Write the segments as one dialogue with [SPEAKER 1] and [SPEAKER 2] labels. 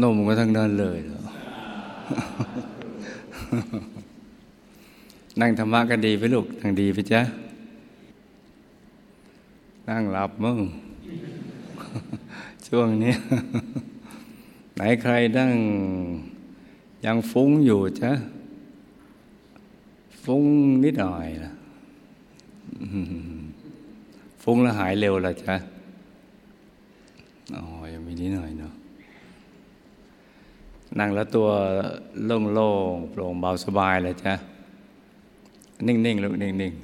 [SPEAKER 1] นมก็ทั้งนั้นเลยเหรอนั่งธรรมะก็ดีไปลูกนั่งดีไปจ้ะนั่งหลับมึง ช่วงนี้ ไหนใครนั่ง ยังฟุ้งอยู่จ้ะฟุ้งนิดหน่อยนะฟุ้งแล้วหายเร็วละจ้ะอ๋อยังมีนิดหน่อยเนาะ นั่งแล้วตัวโล่งๆโปร่งเบาสบายเลยจ้ะนิ่งๆลูกนิ่ง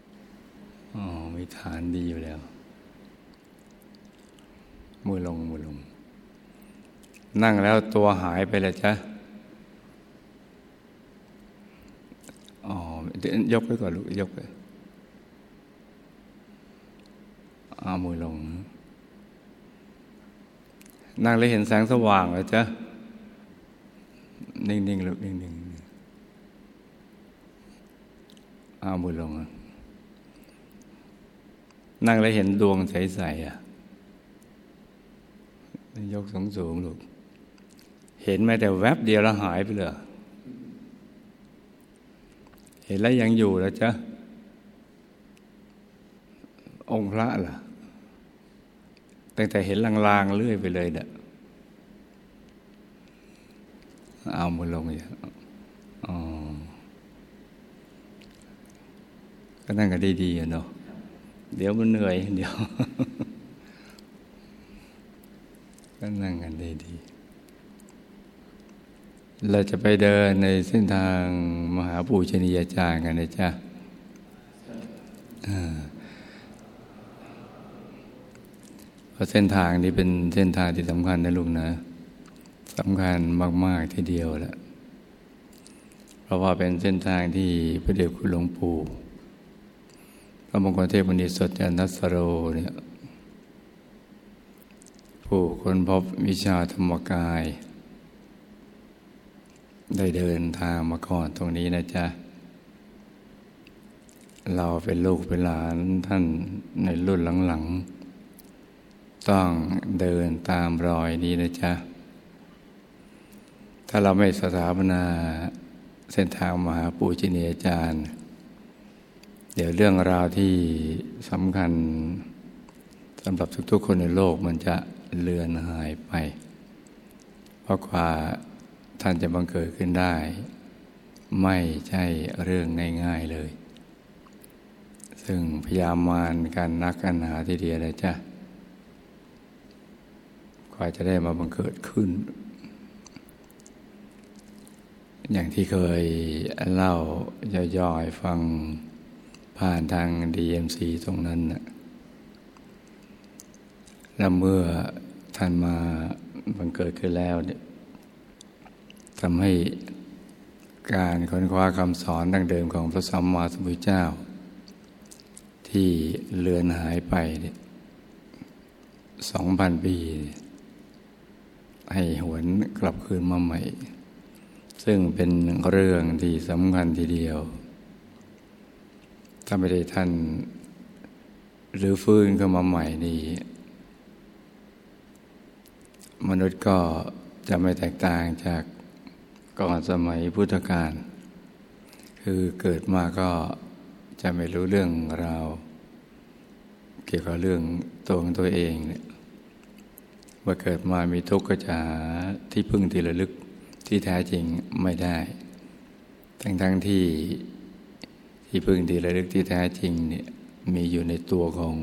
[SPEAKER 1] ๆอ๋อมีฐานดีอยู่แล้ว มือลงมือลง นั่งแล้วตัวหายไปเลยจ้ะอ๋อยกไปก่อนลูกยกไปเอามือลง นั่งแล้วเห็นแสงสว่างเลยจ้ะ นิ่งๆลูกนิ่งๆเอามือลง นั่งแล้วเห็นดวงใสๆอะยกสูงสูงลูก เห็นแม้แต่แวบเดียวแล้วหายไปเลยเห็นแล้วยังอยู่แล้วจ้ะองค์พระล่ะตั้งแต่เห็นลางๆเรื่อยไปเลยเด้อ เอามือลงอย่างอ๋อก็นั่งกันดีๆเนาะเดี๋ยวมันเหนื่อย เดี๋ยว ก็นั่งกันดีๆเราจะไปเดินในเส้นทางมหาปูชนียาจารย์กันนะจ๊ะเพราะเส้นทางนี้เป็นเส้นทางที่สำคัญนะลุงนะ สำคัญมาก ๆ ทีเดียวแหละเพราะว่าเป็นเส้นทางที่พระเดชคุณหลวงปู่พระมงคลเทพมุนีสดจันทสโรเนี่ยผู้คนพบวิชาธรรมกาย ได้เดินทางมาก่อนตรงนี้นะจ๊ะ เราเป็นลูกเป็นหลานท่านในรุ่นหลัง ๆ ต้องเดินตามรอยนี้นะจ๊ะ ถ้าเราไม่สถาปนาเส้นทางมหาปูจินียจารย์ เดี๋ยวเรื่องราวที่สำคัญสำหรับทุกๆคนในโลกมันจะเลือนหายไป เพราะกว่าท่านจะบังเกิดขึ้นได้ ไม่ใช่เรื่องง่าย ๆเลย ซึ่งพยายามานการนักกันหาทีเดียวเลยจ้ะกว่าจะได้มาบังเกิดขึ้น อย่างที่เคยเล่าย่อยๆฟังผ่านทาง DMC ตรงนั้นนะแล้วเมื่อท่านมาบังเกิดขึ้นแล้วเนี่ยทำให้การค้นคว้าคำสอนดังเดิมของพระสัมมาสัมพุทธเจ้า ที่เลือนหายไปสองพันปี ให้หวนกลับคืนมาใหม่ ซึ่งเป็นเรื่องที่สำคัญทีเดียว ถ้าไม่ได้ท่าน หรือฟื้นขึ้นมาใหม่นี่มนุษย์ก็จะไม่แตกต่างจากก่อนสมัยพุทธกาลคือเกิดมาก็จะไม่รู้เรื่องราวเกี่ยวกับเรื่องตัวของตัวเองเนี่ยว่าเกิดมามีทุกข์ก็จะหาที่พึ่งที่ระลึก ที่แท้จริงไม่ได้ ทั้งทั้งที่ที่พึ่งที่ระลึกที่แท้จริงเนี่ยมีอยู่ในตัวของ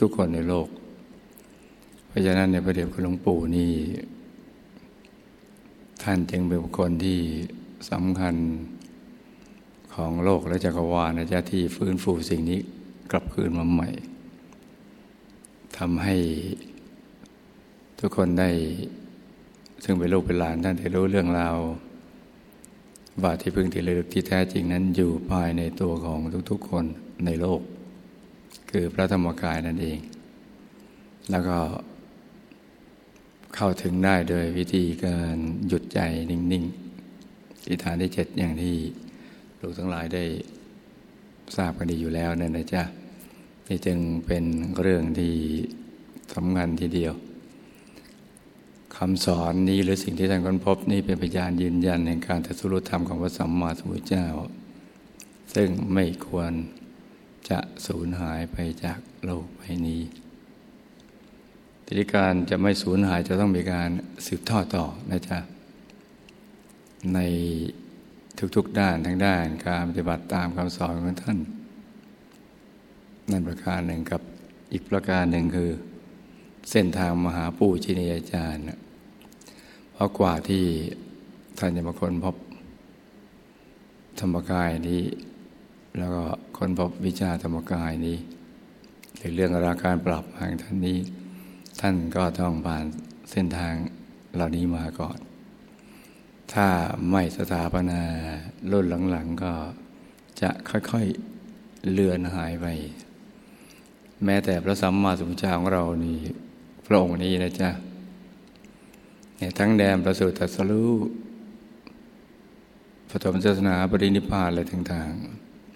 [SPEAKER 1] ทุกๆคนในโลก เพราะฉะนั้นในพระเดชคุณหลวงปู่นี่ ท่านจึงเป็นบุคคลที่สำคัญของโลกและจักรวาลนะจ๊ะที่ฟื้นฟูสิ่งนี้กลับคืนมาใหม่ทำให้ทุกคนได้ ซึ่งเป็นลูกเป็นหลานท่านได้รู้เรื่องราวว่าที่พึ่งที่ระลึกที่แท้จริงนั้นอยู่ภายในตัวของทุกๆคนในโลก คือพระธรรมกายนั่นเอง แล้วก็เข้าถึงได้โดยวิธีการหยุดใจนิ่งๆอิฐานที่เจ็ดอย่างที่ลูกทั้งหลายได้ทราบกันดีอยู่แล้วนั่นนะจ๊ะนี่จึงเป็นเรื่องที่สำคัญทีเดียว คำสอนนี้หรือสิ่งที่ท่านค้นพบนี้เป็นพยานยืนยันในการตรัสรู้ธรรมของพระสัมมาสัมพุทธเจ้า ซึ่งไม่ควรจะสูญหายไปจากโลกใบนี้ทิการจะไม่สูญหายจะต้องมีการสืบทอดต่อนะจ๊ะในทุกๆด้านทั้งด้านการปฏิบัติตามคำสอนของท่าน นั่นประการหนึ่งกับอีกประการหนึ่งคือ เส้นทางมหาปู่ชินีอาจารย์ เพราะกว่าที่ท่านจะมาค้นพบธรรมกายนี้ แล้วก็ค้นพบวิชาธรรมกายนี้หรือเรื่องราการปรับทางท่านนี้ ท่านก็ต้องผ่านเส้นทางเหล่านี้มาก่อน ถ้าไม่สถาปนารุ่นหลังๆก็จะค่อยๆเลือนหายไป แม้แต่พระสัมมาสัมพุทธเจ้าของเรานี่พระองค์นี้นะจ๊ะ เนี่ยทั้งแดนประสูติตรัสรู้ปฐมศาสนาปรินิพพานอะไรต่าง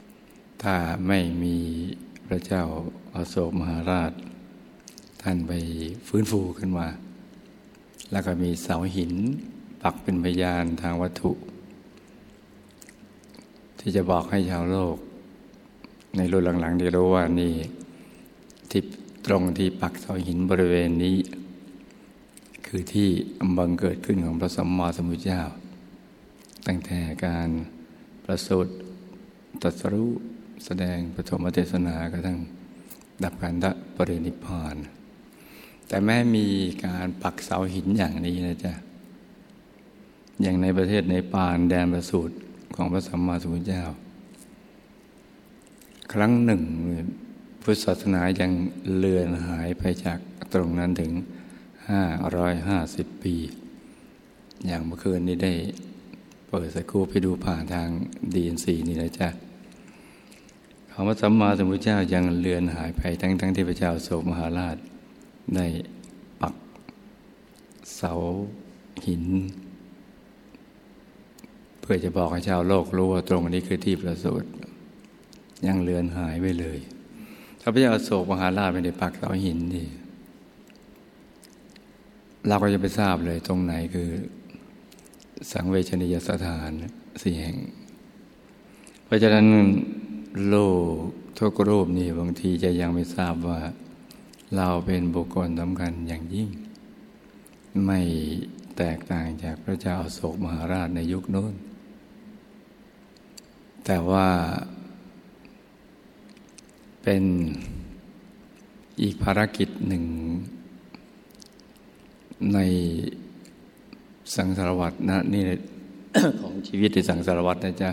[SPEAKER 1] ๆ ถ้าไม่มีพระเจ้าอาโศกมหาราช ท่านไปฟื้นฟูขึ้นมา แล้วก็มีเสาหินปักเป็นพยานทางวัตถุ ที่จะบอกให้ชาวโลก ในรุ่นหลังๆได้รู้ว่านี่ที่ตรงที่ปักเสาหินบริเวณนี้ คือที่บังเกิดขึ้นของพระสัมมาสัมพุทธเจ้า ตั้งแต่การประสูติตรัสรู้แสดงปฐมเทศนากระทั่งดับการดับปรินิพพานแต่แม้มีการปักเสาหินอย่างนี้นะจ๊ะอย่างในประเทศในปานแดนประสูติของพระสัมมาสัมพุทธเจ้า ครั้งหนึ่งพุทธศาสนายังเลือนหายไปจากตรงนั้นถึง ห้าร้อยห้าสิบปี อย่างเมื่อคืนนี้ได้เปิดสกูไปดูผ่านทางดีเอ็นสีนี่นะจ๊ะคำว่าสัมมาสัมพุทธเจ้ายังเลือนหายไปทั้งทั้งที่พระเจ้าโศกมหาราช ได้ปัก เสาหิน เพื่อจะบอกให้ชาวโลกรู้ว่าตรงนี้คือที่ประสูติยังเลือนหายไปเลย ถ้าพระเจ้าโศกมหาราชไม่ได้ปักเสาหินนี่ เราก็จะไปทราบเลยตรงไหนคือ สังเวชนียสถานสี่แห่ง เพราะฉะนั้นโลกทุกรูปนี่บางทีจะยังไม่ทราบว่า เราเป็นบุคคลสำคัญอย่างยิ่ง ไม่แตกต่างจากพระเจ้าโศกมหาราชในยุคโน้น แต่ว่าเป็นอีกภารกิจหนึ่ง ในสังสารวัตรนะนี่ของชีวิตในสังสารวัตรนะจ๊ะ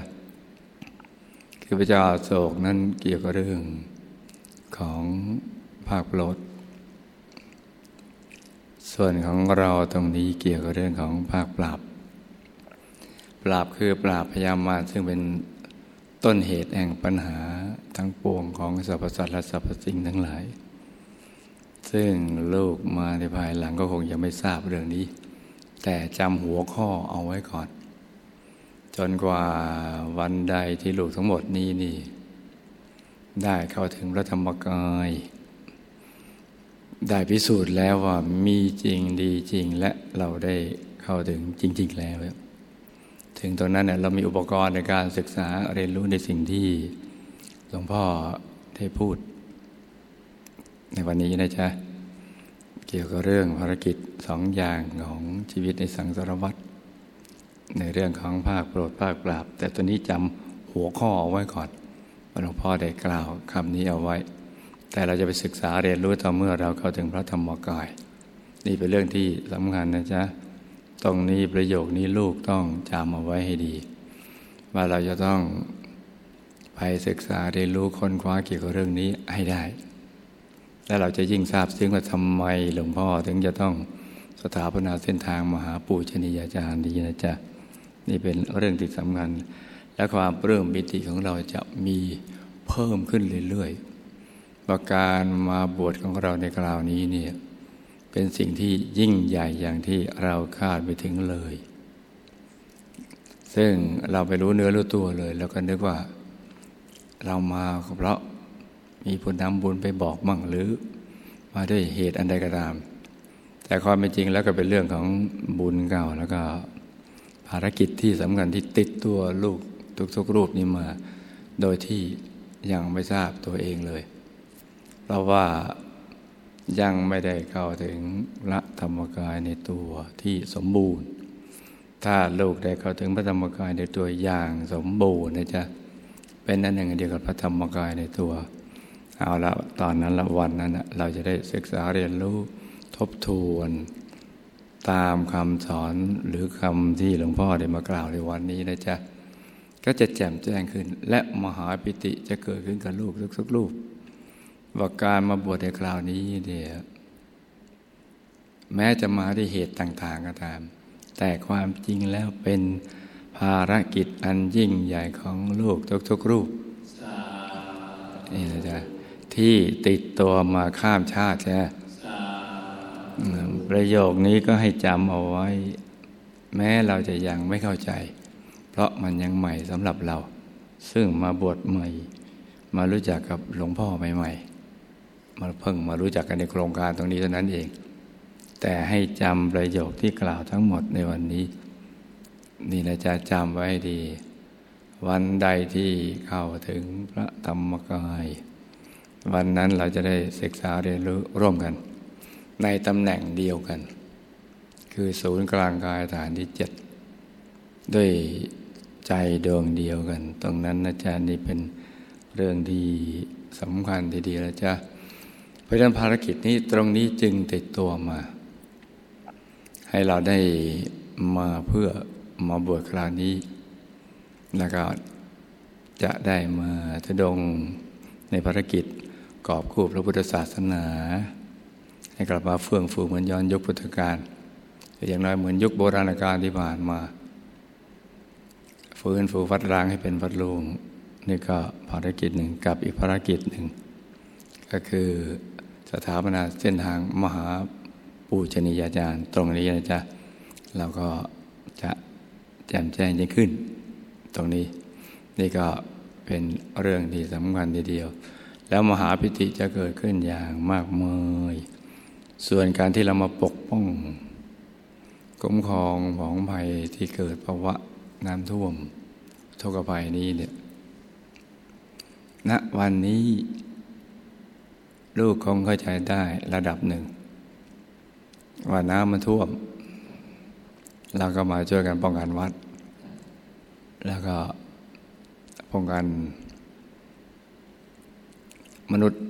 [SPEAKER 1] คือพระเจ้าโศกนั้นเกี่ยวกับเรื่องของภาคโปรดส่วนของเราตรงนี้เกี่ยวกับเรื่องของภาคปราบ ปราบคือปราบพยามาซึ่งเป็นต้นเหตุแห่งปัญหาทั้งปวงของสรรพสัตว์และสรรพสิ่งทั้งหลาย ซึ่งลูกมาในภายหลังก็คงยังไม่ทราบเรื่องนี้ แต่จำหัวข้อเอาไว้ก่อน จนกว่าวันใดที่ลูกทั้งหมดนี้นี่ ได้เข้าถึงพระธรรมกาย ได้พิสูจน์แล้วว่ามีจริงดีจริงและเราได้เข้าถึงจริง ๆ แล้ว ถึงตรงนั้นเนี่ยเรามีอุปกรณ์ในการศึกษาเรียนรู้ในสิ่งที่หลวงพ่อได้พูดในวันนี้นะจ๊ะ กี่ยวกับเรื่องภารกิจสองอย่างของชีวิตในสังสารวัตรในเรื่องของภาคโปรดภาคปราบ แต่ตัวนี้จำหัวข้อเอาไว้ก่อนหลวงพ่อได้กล่าวคำนี้เอาไว้ แต่เราจะไปศึกษาเรียนรู้ต่อเมื่อเราเข้าถึงพระธรรมกาย นี่เป็นเรื่องที่สำคัญนะจ๊ะตรงนี้ประโยคนี้ลูกต้องจำเอาไว้ให้ดี ว่าเราจะต้องไปศึกษาเรียนรู้ค้นคว้าเกี่ยวกับเรื่องนี้ให้ได้ และเราจะยิ่งทราบซึ้งว่าทำไมหลวงพ่อถึงจะต้องสถาปนาเส้นทางมหาปูชนียาจารย์ดีนะจ๊ะนี่เป็นเรื่องที่สำคัญ และความเริ่มมิติของเราจะมีเพิ่มขึ้นเรื่อยๆว่าการมาบวชของเราในคราวนี้เนี่ยเป็นสิ่งที่ยิ่งใหญ่อย่างที่เราคาดไปถึงเลย ซึ่งเราไปรู้เนื้อรู้ตัวเลย แล้วก็นึกว่า เรามาเพราะ มีผลนำบุญไปบอกมั่งหรือ มาด้วยเหตุอันใดก็ตาม แต่ความเป็นจริงแล้วก็เป็นเรื่องของบุญเก่า แล้วก็ภารกิจที่สำคัญที่ติดตัวลูกทุกๆรูปนี้มา โดยที่ยังไม่ทราบตัวเองเลย เพราะว่ายังไม่ได้เข้าถึงละธรรมกายในตัวที่สมบูรณ์ ถ้าลูกได้เข้าถึงพระธรรมกายในตัวอย่างสมบูรณ์นะจ๊ะเป็นนั่นอย่างเดียวกับพระธรรมกายในตัว เอาละตอนนั้นละวันนั้นเราจะได้ศึกษาเรียนรู้ทบทวน ตามคำสอนหรือคำที่หลวงพ่อได้มากล่าวในวันนี้นะจ๊ะก็จะแจ่มแจ้งขึ้น และมหาปิติจะเกิดขึ้นกับลูกทุกๆลูกว่าการมาบวชในคราวนี้เดียแม้จะมาด้วยเหตุต่างๆก็ตาม แต่ความจริงแล้วเป็นภารกิจอันยิ่งใหญ่ของลูกทุกๆรูปนี่นะจ๊ะ ที่ติดตัวมาข้ามชาติใช่ประโยคนี้ก็ให้จำเอาไว้ แม้เราจะยังไม่เข้าใจ เพราะมันยังใหม่สำหรับเรา ซึ่งมาบวชใหม่ มารู้จักกับหลวงพ่อใหม่ๆมาเพิ่งมารู้จักกันในโครงการตรงนี้เท่านั้นเอง แต่ให้จำประโยคที่กล่าวทั้งหมดในวันนี้ นี่นะจะจำไว้ดี วันใดที่เข้าถึงพระธรรมกาย วันนั้นเราจะได้ศึกษาเรียนรู้ร่วมกัน ในตำแหน่งเดียวกัน คือศูนย์กลางกายฐานที่เจ็ดด้วยใจดวงเดียวกัน ตรงนั้นนะจ๊ะนี่เป็นเรื่องดีสำคัญทีเดียวนะจ๊ะเพราะฉะนั้นภารกิจนี้ตรงนี้จึงติดตัวมา ให้เราได้มาเพื่อมาบวชคราวนี้ แล้วก็จะได้มาทดงในภารกิจ กอบคู่พระพุทธศาสนา ให้กลับมาเฟื่องฟูเหมือนย้อนยุคพุทธกาลอย่างน้อยเหมือนยุคโบราณกาลที่ผ่านมา ฟื้นฟูวัดร้างให้เป็นวัดลุงนี่ก็ภารกิจหนึ่งกับอีกภารกิจหนึ่ง ก็คือสถาปนาเส้นทางมหาปูชนียาจารย์ ตรงนี้นะจ๊ะเราก็จะแจ่มแจ้งยิ่งขึ้น ตรงนี้นี่ก็เป็นเรื่องที่สำคัญทีเดียว แล้วมหาพิธีจะเกิดขึ้นอย่างมากมายส่วนการที่เรามาปกป้องคุ้มครองของภัยที่เกิดภาวะน้ำท่วมทุกภัยนี้เนี่ยณวันนี้ ลูกคงเข้าใจได้ระดับหนึ่ง ว่าน้ำมันท่วม เราก็มาช่วยกันป้องกันวัด แล้วก็ป้องกัน มนุษย์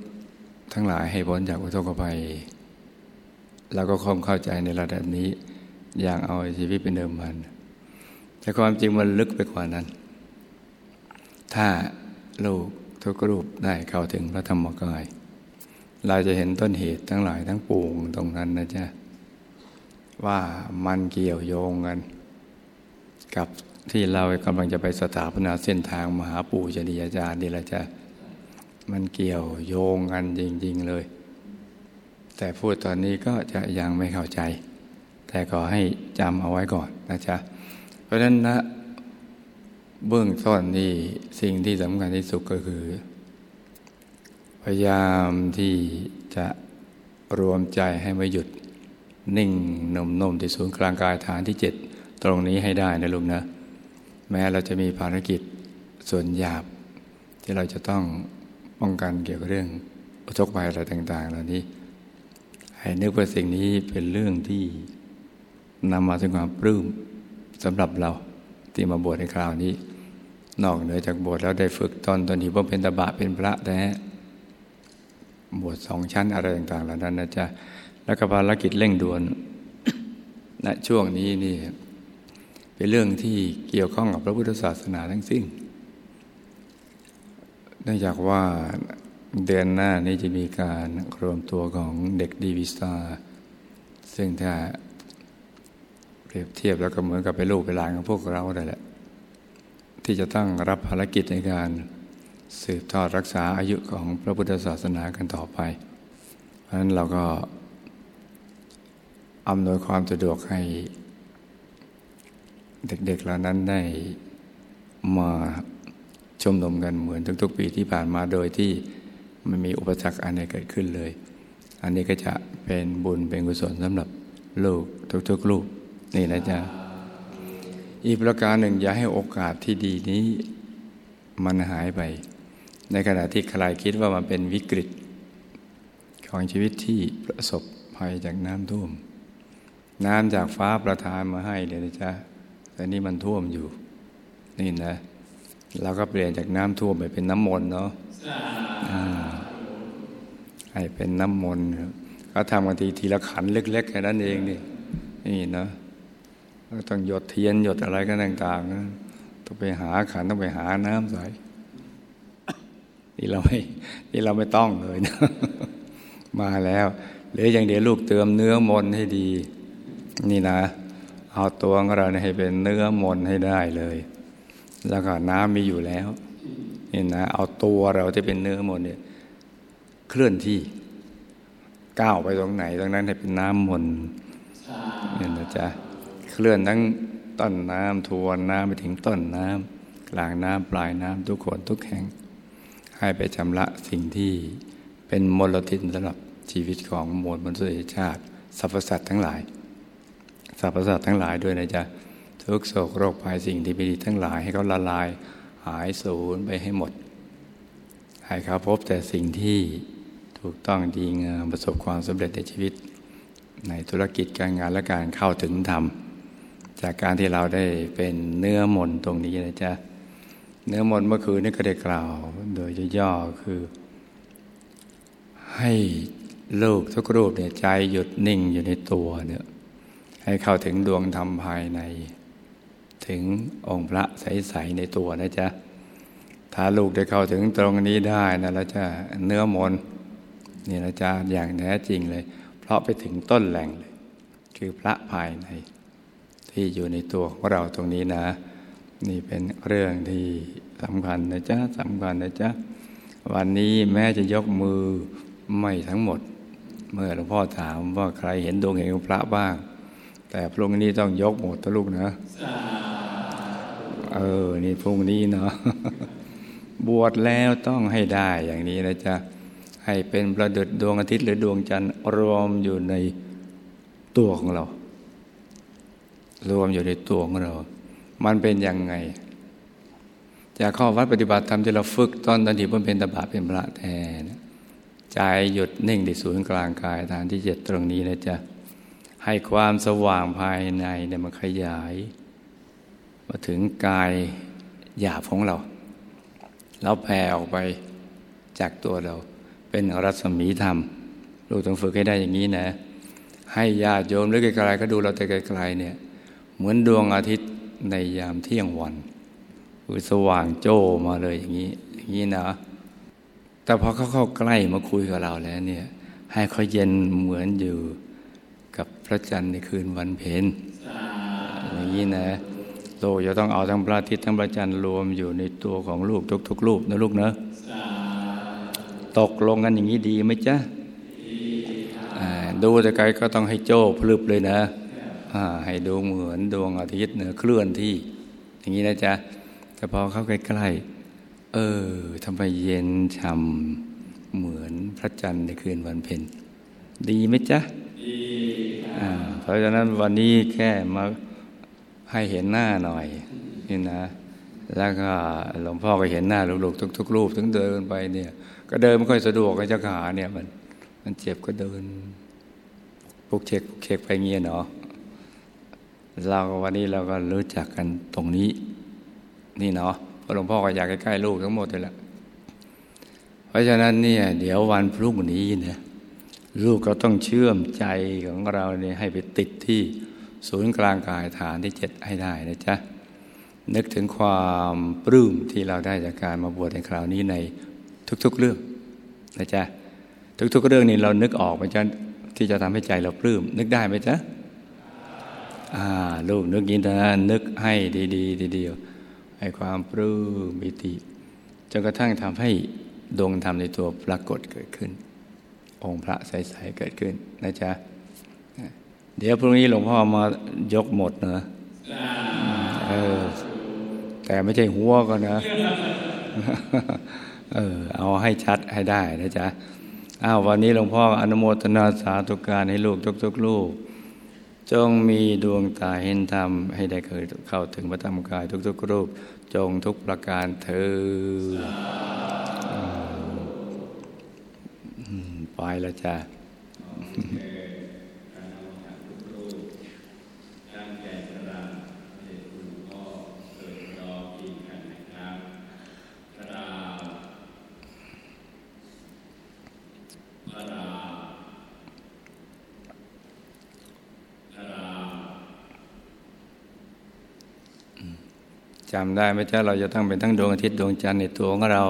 [SPEAKER 1] ทั้งหลายให้พ้นจากอุทกภัยเราก็คงเข้าใจในระดับนี้ อย่างเอาชีวิตเป็นเดิมพันแต่ความจริงมันลึกไปกว่านั้น ถ้าลูกทุกรูปได้เข้าถึงพระธรรมกาย เราจะเห็นต้นเหตุทั้งหลายทั้งปวงตรงนั้นนะจ๊ะว่ามันเกี่ยวโยงกัน กับที่เรากำลังจะไปสถาปนาเส้นทางมหาปู่ชนียาจารย์นี่แหละจ้ะ มันเกี่ยวโยงกันจริง ๆเลย แต่พูดตอนนี้ก็จะยังไม่เข้าใจ แต่ขอให้จำเอาไว้ก่อนนะจ๊ะ เพราะฉะนั้นนะเบื้องต้นนี่สิ่งที่สำคัญที่สุดก็คือ พยายามที่จะรวมใจให้ไม่หยุด นิ่งนุ่มๆที่ศูนย์กลางกายฐานที่เจ็ดตรงนี้ให้ได้นะลุงนะ แม้เราจะมีภารกิจส่วนหยาบที่เราจะต้อง ป้องกันเกี่ยวกับเรื่องอุทกภัยอะไรต่าง ๆ เหล่านี้ ให้นึกว่าสิ่งนี้เป็นเรื่องที่นำมาถึงความปลื้มสำหรับเราที่มาบวชในคราวนี้ นอกเหนือจากบวชแล้วได้ฝึกตอนตอนที่ว่าเป็นตบะเป็นพระแท้บวชสองชั้นอะไรต่าง ๆ เหล่านั้นนะจ๊ะแล้วก็ภารกิจเร่งด่วนณช่วงนี้นี่เป็นเรื่องที่เกี่ยวข้องกับพระพุทธศาสนาทั้งสิ้น เนื่องจากว่าเดือนหน้านี้จะมีการรวมตัวของเด็กดีวิสตาซึ่งถ้าเปรียบเทียบแล้วก็เหมือนกับเป็นลูกเป็นหลานของพวกเราได้แหละ ที่จะต้องรับภารกิจในการสืบทอดรักษาอายุของพระพุทธศาสนากันต่อไป เพราะนั้นเราก็อำนวยความสะดวกให้เด็กๆเหล่านั้นได้มา ชมนมกันเหมือนทุก ๆ ปีที่ผ่านมาโดยที่ไม่มีอุปสรรคอะไรเกิดขึ้นเลย อันนี้ก็จะเป็นบุญเป็นกุศลสำหรับลูกทุกๆลูกนี่นะจ๊ะอีกประการหนึ่งอย่าให้โอกาสที่ดีนี้มันหายไป ในขณะที่ใครคิดว่ามันเป็นวิกฤต ของชีวิตที่ประสบภัยจากน้ำท่วม น้ำจากฟ้าประทานมาให้เลยนะจ๊ะแต่นี่มันท่วมอยู่ นี่นะ เราก็เปลี่ยนจากน้ำท่วมไปเป็นน้ำมนต์เนาะให้เป็นน้ำมนต์เขาทำกันทีทีละขันเล็กๆแค่นั้นเองนี่นี่นะต้องหยดเทียนหยดอะไรก็ต่างๆต้องไปหาขันต้องไปหาน้ำใสนี่เราไม่นี่เราไม่ต้องเลยนะมาแล้วหรืออย่างเดียวลูกเติมเนื้อมนให้ดี นี่นะ เอาตัวของเราให้เป็นเนื้อมนให้ได้เลย แล้วก็น้ำมีอยู่แล้วนี่นะเอาตัวเราที่เป็นเนื้อมนเนี่ยเคลื่อนที่ก้าวไปตรงไหนตรงนั้นให้เป็นน้ำมนเนี่ยนะจ๊ะเคลื่อนทั้งต้นน้ำทวนน้ำไปถึงต้นน้ำกลางน้ำปลายน้ำทุกคนทุกแห่ง ให้ไปชำระสิ่งที่เป็นมลทินสำหรับชีวิตของมวลมนุษยชาติสรรพสัตว์ทั้งหลายสรรพสัตว์ทั้งหลายด้วยนะจ๊ะ ทุกโศกโรคภัยสิ่งที่ไม่ดีทั้งหลายให้เขาละลาย หายสูญไปให้หมด ให้เขาพบแต่สิ่งที่ถูกต้องดีงามประสบความสำเร็จในชีวิต ในธุรกิจการงานและการเข้าถึงธรรม จากการที่เราได้เป็นเนื้อมนตรงนี้นะจ๊ะเนื้อมนเมื่อคืนนี้ก็ได้กล่าว โดยย่อๆคือ ให้ลูกทุกรูปเนี่ยใจหยุดนิ่งอยู่ในตัวเนี่ยให้เข้าถึงดวงธรรมภายใน ถึงองค์พระใสๆในตัวนะจ๊ะ ถ้าลูกได้เข้าถึงตรงนี้ได้นะแล้วจะเนื้อมนนี่นะจ๊ะอย่างแท้จริงเลย เพราะไปถึงต้นแหล่งเลย คือพระภายใน ที่อยู่ในตัวของเราตรงนี้นะ นี่เป็นเรื่องที่สำคัญนะจ๊ะสำคัญนะจ๊ะวันนี้แม้จะยกมือไม่ทั้งหมด เมื่อหลวงพ่อถามว่าใครเห็นดวงเห็นพระบ้าง แต่พรุ่งนี้ต้องยกหมดทุลูกนะเออ นี่พรุ่งนี้เนาะบวชแล้วต้องให้ได้อย่างนี้นะจ๊ะ ให้เป็นประดุดดวงอาทิตย์หรือดวงจันทร์รวมอยู่ในตัวของเรา รวมอยู่ในตัวของเรา มันเป็นยังไง จากข้อวัดปฏิบัติธรรมที่เราฝึกตอนตอนที่ผมเป็นตบะเป็นพระแทนใจหยุดนิ่งที่ศูนย์กลางกายฐานที่เจ็ดตรงนี้นะจ๊ะ ให้ความสว่างภายในเนี่ยมันขยาย มาถึงกายหยาบของเรา แล้วแผ่ออกไปจากตัวเรา เป็นรัศมีธรรม ลูกต้องฝึกให้ได้อย่างนี้นะ ให้ญาติโยมหรือไกลๆก็ดูเราแต่ไกลๆเนี่ย เหมือนดวงอาทิตย์ในยามเที่ยงวันคือสว่างโจ้มาเลยอย่างนี้ อย่างนี้นะ แต่พอเขาเข้าใกล้มาคุยกับเราแล้วเนี่ย ให้เขาเย็นเหมือนอยู่ กับพระจันทร์ในคืนวันเพ็ญอย่างนี้นะโลกจะต้องเอาทั้งพระอาทิตย์ทั้งพระจันทร์รวมอยู่ในตัวของลูกทุกๆรูปนะลูกนะตกลงกันอย่างนี้ดีไหมจ๊ะดูแต่ไกลก็ต้องให้โจ้พลึบเลยนะให้ดูเหมือนดวงอาทิตย์เนือเคลื่อนที่ อย่างนี้นะจ๊ะแต่พอเข้าใกล้ๆเออทำไมเย็นช่ำเหมือนพระจันทร์ในคืนวันเพ็ญดีไหมจ๊ะดี เพราะฉะนั้นวันนี้แค่มาให้เห็นหน้าหน่อยนี่นะ แล้วก็หลวงพ่อก็เห็นหน้าลูกๆทุกๆรูปถึงเดินไปเนี่ย ก็เดินไม่ค่อยสะดวกเจ้าขาเนี่ยมัน มันเจ็บก็เดินปุกเช็คปุกเช็คไปเงี้ยเนาะเราวันนี้เราก็รู้จักกันตรงนี้ นี่เนาะพระหลวงพ่อก็อยากใกล้ๆลูกทั้งหมดเลยละเพราะฉะนั้นเนี่ย เดี๋ยววันพรุ่งนี้เนี่ย ลูกก็ต้องเชื่อมใจของเราเนี่ยให้ไปติดที่ศูนย์กลางกายฐานที่เจ็ดให้ได้นะจ๊ะ นึกถึงความปลื้มที่เราได้จากการมาบวชในคราวนี้ในทุกๆเรื่องนะจ๊ะ ทุกๆเรื่องนี้เรานึกออกไหมจ๊ะที่จะทำให้ใจเราปลื้มนึกได้ไหมจ๊ะอ่าลูกนึกยินนะนึกให้ดีๆเดียวให้ความปลื้มมิติจนกระทั่งทำให้ดวงธรรมในตัวปรากฏเกิดขึ้น องค์พระใสๆเกิดขึ้นนะจ๊ะ เดี๋ยวพรุ่งนี้หลวงพ่อมายกหมดนะเออแต่ไม่ใช่หัวก็นะ เออ เอาให้ชัดให้ได้นะจ๊ะอ้าววันนี้หลวงพ่ออนุโมทนาสาธุการให้ลูกทุกๆลูกจงมีดวงตาเห็นธรรม ให้ได้เคยเข้าถึงพระธรรมกายทุกๆรูป จงทุกประการเธอ ไปแล้วจ้ะจำได้ไหมจ้าเราจะต้องเป็นทั้งดวงอาทิตย์ดวงจันทร์ในตัวของเรา